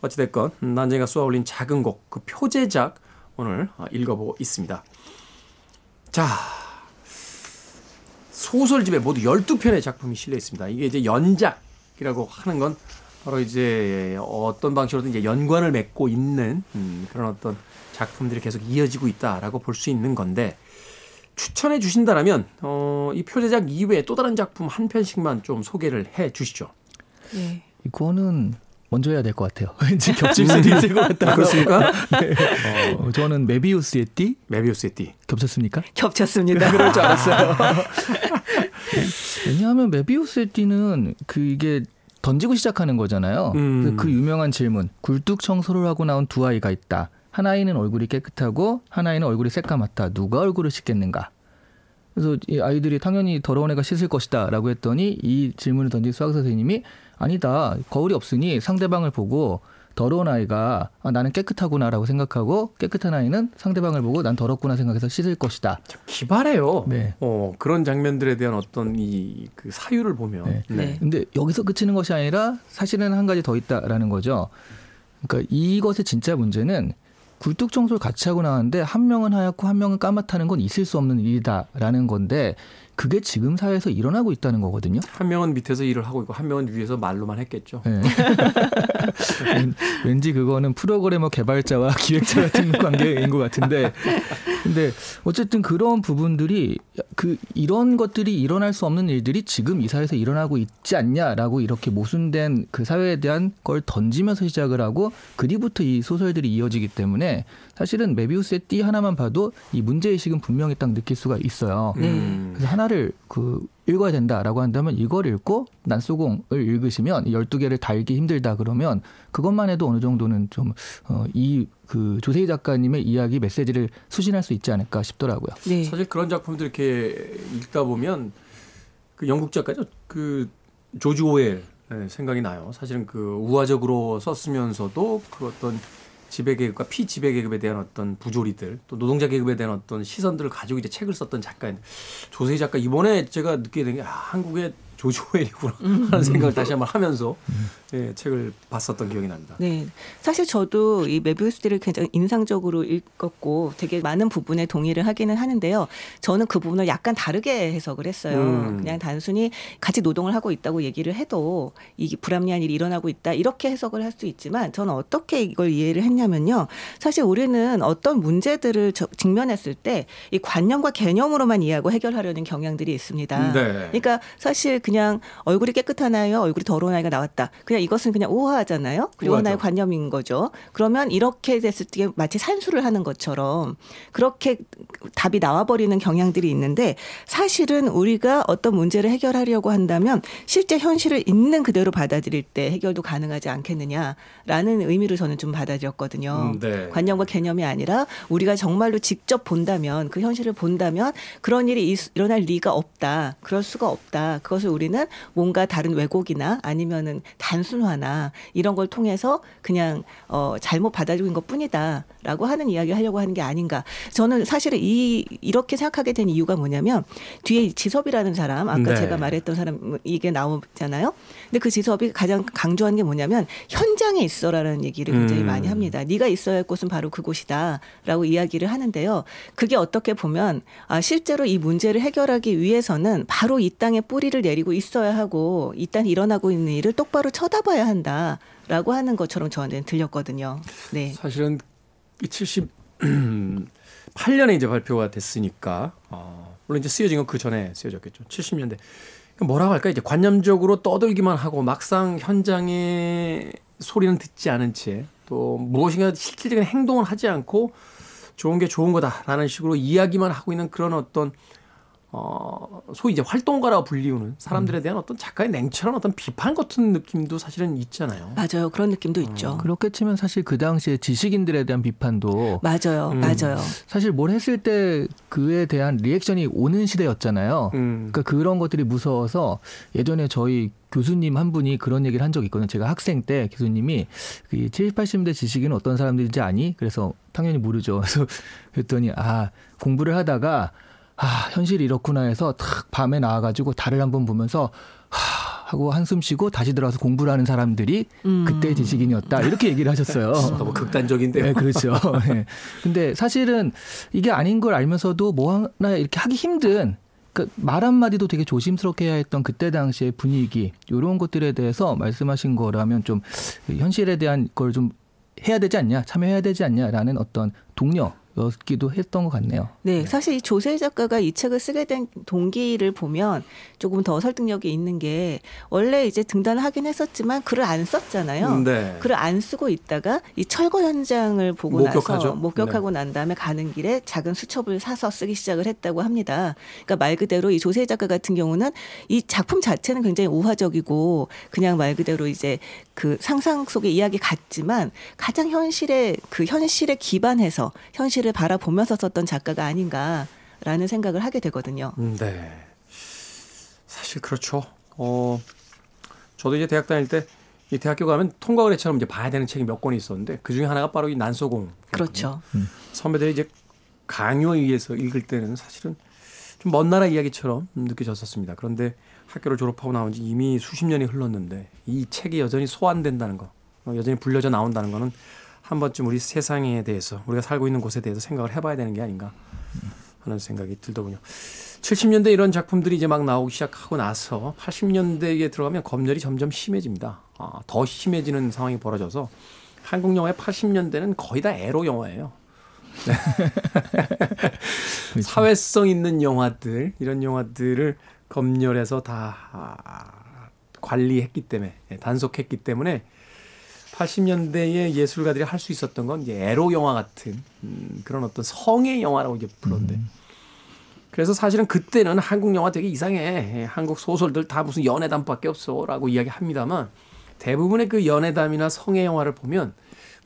어찌됐건 난쟁이가 쏘아올린 작은 공 그 표제작 오늘 어, 읽어보고 있습니다. 자 소설집에 모두 12편의 작품이 실려 있습니다. 이게 이제 연작이라고 하는 건 바로 이제 어떤 방식으로든 이제 연관을 맺고 있는 음, 그런 어떤 작품들이 계속 이어지고 있다라고 볼 수 있는 건데 추천해 주신다라면 어, 이 표제작 이외에 또 다른 작품 한 편씩만 좀 소개를 해 주시죠. 네. 이거는 먼저 해야 될 것 같아요. 왠지 겹칠 수도 있을 것 같아요. 그렇습니까? 어, 저는 메비우스의 띠 메비우스의 띠. 겹쳤습니까? 겹쳤습니다. 그럴 줄 알았어요. 왜냐하면 메비우스의 띠는 그 이게 던지고 시작하는 거잖아요. 음. 그그 유명한 질문. 굴뚝 청소를 하고 나온 두 아이가 있다. 한 아이는 얼굴이 깨끗하고 한 아이는 얼굴이 새까맣다. 누가 얼굴을 씻겠는가? 그래서 이 아이들이 당연히 더러운 애가 씻을 것이다라고 했더니 이 질문을 던진 수학 선생님이 아니다. 거울이 없으니 상대방을 보고 더러운 아이가 아, 나는 깨끗하구나라고 생각하고 깨끗한 아이는 상대방을 보고 난 더럽구나 생각해서 씻을 것이다. 참 기발해요. 네. 어, 그런 장면들에 대한 어떤 이 그 사유를 보면. 네. 네. 근데 여기서 그치는 것이 아니라 사실은 한 가지 더 있다라는 거죠. 그러니까 이것의 진짜 문제는 굴뚝 청소를 같이 하고 나왔는데 한 명은 하얗고 한 명은 까맣다는 건 있을 수 없는 일이다라는 건데 그게 지금 사회에서 일어나고 있다는 거거든요. 한 명은 밑에서 일을 하고 있고 한 명은 위에서 말로만 했겠죠. 네. 왠- 왠지 그거는 프로그래머 개발자와 기획자 같은 관계인 것 같은데, 근데 어쨌든 그런 부분들이 그 이런 것들이 일어날 수 없는 일들이 지금 이 사회에서 일어나고 있지 않냐라고 이렇게 모순된 그 사회에 대한 걸 던지면서 시작을 하고 그 뒤부터 이 소설들이 이어지기 때문에 사실은 메비우스의 띠 하나만 봐도 이 문제 의식은 분명히 딱 느낄 수가 있어요. 음. 그래서 하나를 그 읽어야 된다라고 한다면 이걸 읽고 난소공을 읽으시면 12개를 다 읽기 힘들다 그러면 그것만 해도 어느 정도는 좀 이 그 조세희 작가님의 이야기 메시지를 수신할 수 있지 않을까 싶더라고요. 네. 사실 그런 작품들 이렇게 읽다 보면 그 영국 작가죠. 그 조지 오웰 네, 생각이 나요. 사실은 그 우화적으로 썼으면서도 그 어떤 지배 계급과 피지배 계급에 대한 어떤 부조리들 또 노동자 계급에 대한 어떤 시선들을 가지고 이제 책을 썼던 작가인데 조세희 작가 이번에 제가 느끼게 된 게 아, 한국의 조지 오웰이구나. 하는 생각을 다시 한번 하면서 예, 책을 봤었던 기억이 납니다. 네. 사실 저도 이 메비우스를 굉장히 인상적으로 읽었고 되게 많은 부분에 동의를 하기는 하는데요. 저는 그 부분을 약간 다르게 해석을 했어요. 음. 그냥 단순히 같이 노동을 하고 있다고 얘기를 해도 이게 불합리한 일이 일어나고 있다. 이렇게 해석을 할 수 있지만 저는 어떻게 이걸 이해를 했냐면요. 사실 우리는 어떤 문제들을 저- 직면했을 때 이 관념과 개념으로만 이해하고 해결하려는 경향들이 있습니다. 네. 그러니까 사실 그냥 얼굴이 깨끗한 아이와 얼굴이 더러운 아이가 나왔다. 그냥 이것은 그냥 오화잖아요. 그리고. 하나의 관념인 거죠. 그러면 이렇게 됐을 때 마치 산수를 하는 것처럼 그렇게 답이 나와버리는 경향들이 있는데 사실은 우리가 어떤 문제를 해결하려고 한다면 실제 현실을 있는 그대로 받아들일 때 해결도 가능하지 않겠느냐라는 의미로 저는 좀 받아들였거든요. 음, 네. 관념과 개념이 아니라 우리가 정말로 직접 본다면 그 현실을 본다면 그런 일이 있- 일어날 리가 없다. 그럴 수가 없다. 그것을 우리는 뭔가 다른 왜곡이나 아니면은 단순 화나 이런 걸 통해서 그냥 어 잘못 받아들인 것 뿐이다라고 하는 이야기를 하려고 하는 게 아닌가. 저는 사실은 이 이렇게 생각하게 된 이유가 뭐냐면 뒤에 이 지섭이라는 사람 아까 네. 제가 말했던 사람 이게 나오잖아요. 근데 그 지섭이 가장 강조하는 게 뭐냐면 현장에 있어라는 얘기를 굉장히 음. 많이 합니다. 네가 있어야 할 곳은 바로 그곳이다라고 이야기를 하는데요. 그게 어떻게 보면 아 실제로 이 문제를 해결하기 위해서는 바로 이 땅에 뿌리를 내리고 있어야 하고 이 땅에 일어나고 있는 일을 똑바로 쳐다봐야 한다라고 하는 것처럼 저한테는 들렸거든요. 네. 사실은 이 78년에 이제 발표가 됐으니까 어, 물론 이제 쓰여진 건 그 전에 쓰여졌겠죠. 70년대 뭐라고 할까 이제 관념적으로 떠들기만 하고 막상 현장의 소리는 듣지 않은 채 또 무엇인가 실질적인 행동을 하지 않고 좋은 게 좋은 거다라는 식으로 이야기만 하고 있는 그런 어떤 어, 소위 이제 활동가라고 불리우는 사람들에 대한 어떤 작가의 냉철한 어떤 비판 같은 느낌도 사실은 있잖아요. 맞아요. 그런 느낌도 있죠. 그렇게 치면 사실 그 당시에 지식인들에 대한 비판도 맞아요. 음. 맞아요. 사실 뭘 했을 때 그에 대한 리액션이 오는 시대였잖아요. 음. 그러니까 그런 것들이 무서워서 예전에 저희 교수님 한 분이 그런 얘기를 한 적이 있거든요. 제가 학생 때 교수님이 그 70, 80대 지식인은 어떤 사람들인지 아니? 그래서 당연히 모르죠. 그래서 그랬더니 아 공부를 하다가 아 현실이 이렇구나 해서 탁 밤에 나와가지고 달을 한번 보면서 하 하고 한숨 쉬고 다시 들어와서 공부를 하는 사람들이 그때 지식인이었다 이렇게 얘기를 하셨어요. 너무 극단적인데요. 네, 그렇죠. 네. 근데 사실은 이게 아닌 걸 알면서도 뭐 하나 이렇게 하기 힘든 그말 한마디도 되게 조심스럽게 해야 했던 그때 당시의 분위기 이런 것들에 대해서 말씀하신 거라면 좀 현실에 대한 걸 좀 해야 되지 않냐 참여해야 되지 않냐라는 어떤 동료 였기도 했던 것 같네요. 네, 사실 이 조세 작가가 이 책을 쓰게 된 동기를 보면 조금 더 설득력이 있는 게 원래 이제 등단을 하긴 했었지만 글을 안 썼잖아요. 네. 글을 안 쓰고 있다가 이 철거 현장을 보고 목격하죠. 나서 목격하고 난 다음에 가는 길에 작은 수첩을 사서 쓰기 시작을 했다고 합니다. 그러니까 말 그대로 이 조세 작가 같은 경우는 이 작품 자체는 굉장히 우화적이고 그냥 말 그대로 이제 그 상상 속의 이야기 같지만 가장 현실에 그 현실에 기반해서 현실을 바라보면서 썼던 작가가 아닌가라는 생각을 하게 되거든요. 음, 네. 사실 그렇죠. 어, 저도 이제 대학 다닐 때 이 대학교 가면 통과 의례처럼 이제 봐야 되는 책이 몇 권이 있었는데 그 중에 하나가 바로 이 난소공. 그렇죠. 선배들이 이제 강요에 의해서 읽을 때는 사실은 좀 먼 나라 이야기처럼 느껴졌었습니다. 그런데 학교를 졸업하고 나온 지 이미 수십 년이 흘렀는데 이 책이 여전히 소환된다는 거, 어, 여전히 불려져 나온다는 거는 한 번쯤 우리 세상에 대해서 우리가 살고 있는 곳에 대해서 생각을 해봐야 되는 게 아닌가 하는 생각이 들더군요. 70년대 이런 작품들이 이제 막 나오기 시작하고 나서 80년대에 들어가면 검열이 점점 심해집니다. 아, 더 심해지는 상황이 벌어져서 한국 영화의 80년대는 거의 다 에로 영화예요. 네. 사회성 있는 영화들 이런 영화들을 검열해서 다 아, 관리했기 때문에 예, 단속했기 때문에 80년대의 예술가들이 할 수 있었던 건 이제 에로 영화 같은 음, 그런 어떤 성의 영화라고 이제 부르는데. 그래서 사실은 그때는 한국 영화 되게 이상해. 예, 한국 소설들 다 무슨 연애담밖에 없어라고 이야기합니다만 대부분의 그 연애담이나 성의 영화를 보면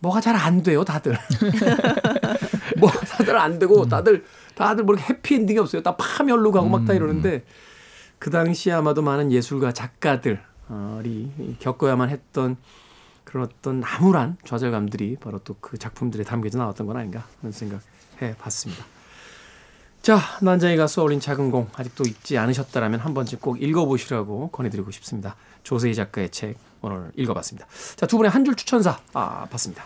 뭐가 잘 안 돼요 다들. 뭐 다들 안 되고 다들 다들 뭐 이렇게 해피엔딩이 없어요. 다 파멸로 가고 막 다 이러는데 그 당시 아마도 많은 예술가 작가들이 겪어야만 했던 그런 어떤 암울한 좌절감들이 바로 또 그 작품들에 담겨져 나왔던 건 아닌가 하는 생각 해 봤습니다. 자, 난장이 가수 어린 작은 공 아직도 읽지 않으셨다라면 한 번쯤 꼭 읽어보시라고 권해드리고 싶습니다. 조세희 작가의 책 오늘 읽어봤습니다. 자, 두 분의 한 줄 추천사 아, 봤습니다.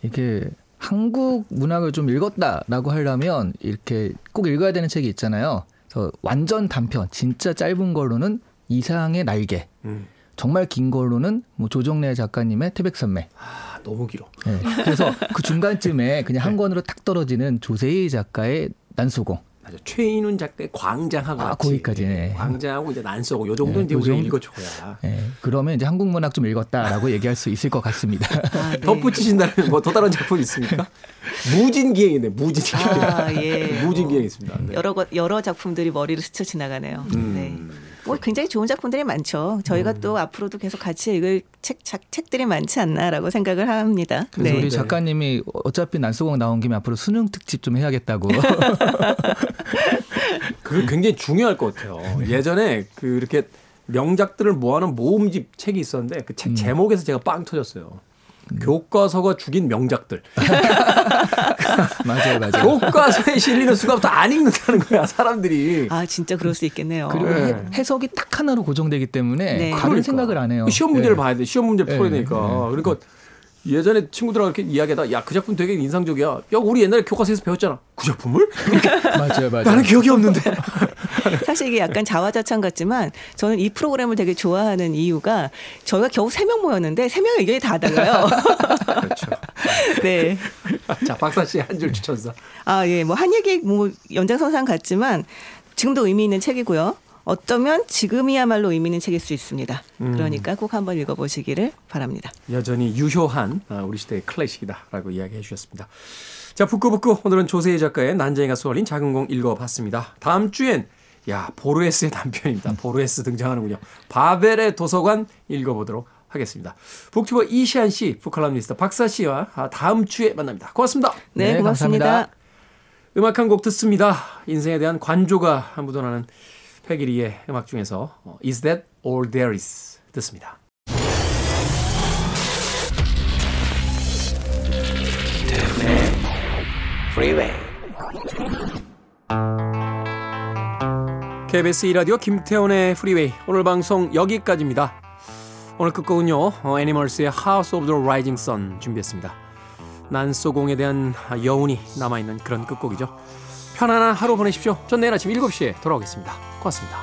이게 한국 문학을 좀 읽었다라고 하려면 이렇게 꼭 읽어야 되는 책이 있잖아요. 그래서 완전 단편, 진짜 짧은 걸로는 이상의 날개. 음. 정말 긴 걸로는 뭐 조정래 작가님의 태백산맥. 아, 너무 길어. 네. 그래서 그 중간쯤에 그냥 한 권으로 탁 떨어지는 조세희 작가의 난소공. 맞아. 최인훈 작가의 광장하고 아, 같이. 거기까지, 네. 광장하고 이제 난쏘고 요 정도 네, 이제 그 우리가. 읽어줘야. 예, 그러면 이제 한국 문학 좀 읽었다라고 얘기할 수 있을 것 같습니다. 아, 네. 덧붙이신다면 뭐 더 다른 작품 있습니까? 무진기행이네, 무진기행. 아, 예. 무진기행 있습니다. 네. 여러 것 여러 작품들이 머리를 스쳐 지나가네요. 음. 네. 뭐 굉장히 좋은 작품들이 많죠. 저희가 또 앞으로도 계속 같이 읽을 책, 책 책들이 많지 않나라고 생각을 합니다. 그래서 네. 우리 작가님이 어차피 난소공 나온 김에 앞으로 수능 특집 좀 해야겠다고. 그게 굉장히 중요할 것 같아요. 예전에 그 이렇게 명작들을 모아놓은 모음집 책이 있었는데 그 책 제목에서 제가 빵 터졌어요. 교과서가 죽인 명작들. 맞아요, 맞아요. 교과서에 실리는 수가부터 안 읽는다는 거야, 사람들이. 아 진짜 그럴 수 있겠네요. 그리고 네. 해- 해석이 딱 하나로 고정되기 때문에 네. 다른 그러니까. 생각을 안 해요. 시험 문제를 네. 봐야 돼. 시험 문제를 풀어야 네, 되니까. 네. 그러니까 예전에 친구들하고 이렇게 이야기하다 야, 그 작품 되게 인상적이야. 야, 우리 옛날에 교과서에서 배웠잖아. 그 작품을? 맞아요, 맞아요. 나는 기억이 없는데. 사실 이게 약간 자화자찬 같지만 저는 이 프로그램을 되게 좋아하는 이유가 저희가 겨우 세 명 모였는데 세 명의 의견이 다 달라요. 그렇죠. 네. 자, 박사 씨 한 줄 추천사. 아, 예. 뭐 한 얘기 뭐 연장선상 같지만 지금도 의미 있는 책이고요. 어쩌면 지금이야말로 의미 있는 책일 수 있습니다. 그러니까 꼭 한번 읽어보시기를 바랍니다. 여전히 유효한 아, 우리 시대의 클래식이다라고 이야기해 주셨습니다. 자, 북구북구 오늘은 조세희 작가의 난쟁이가 수월인 작은 공 읽어봤습니다. 다음 주엔 야 보르헤스의 단편입니다. 보르헤스 등장하는군요. 바벨의 도서관 읽어보도록 하겠습니다. 북튜버 이시안 씨, 북칼럼니스트 박사 씨와 아, 다음 주에 만납니다. 고맙습니다. 네, 네, 고맙습니다. 감사합니다. 음악 한 곡 듣습니다. 인생에 대한 관조가 묻어나는 패기리의 음악 중에서 어, Is That All There Is 듣습니다. Freeway. KBS 2라디오 김태훈의 프리웨이 오늘 방송 여기까지입니다. 오늘 끝곡은요. 어, 애니멀스의 House of the Rising Sun 준비했습니다. 난소공에 대한 여운이 남아있는 그런 끝곡이죠. 편안한 하루 보내십시오. 전 내일 아침 7시에 돌아오겠습니다. 고맙습니다.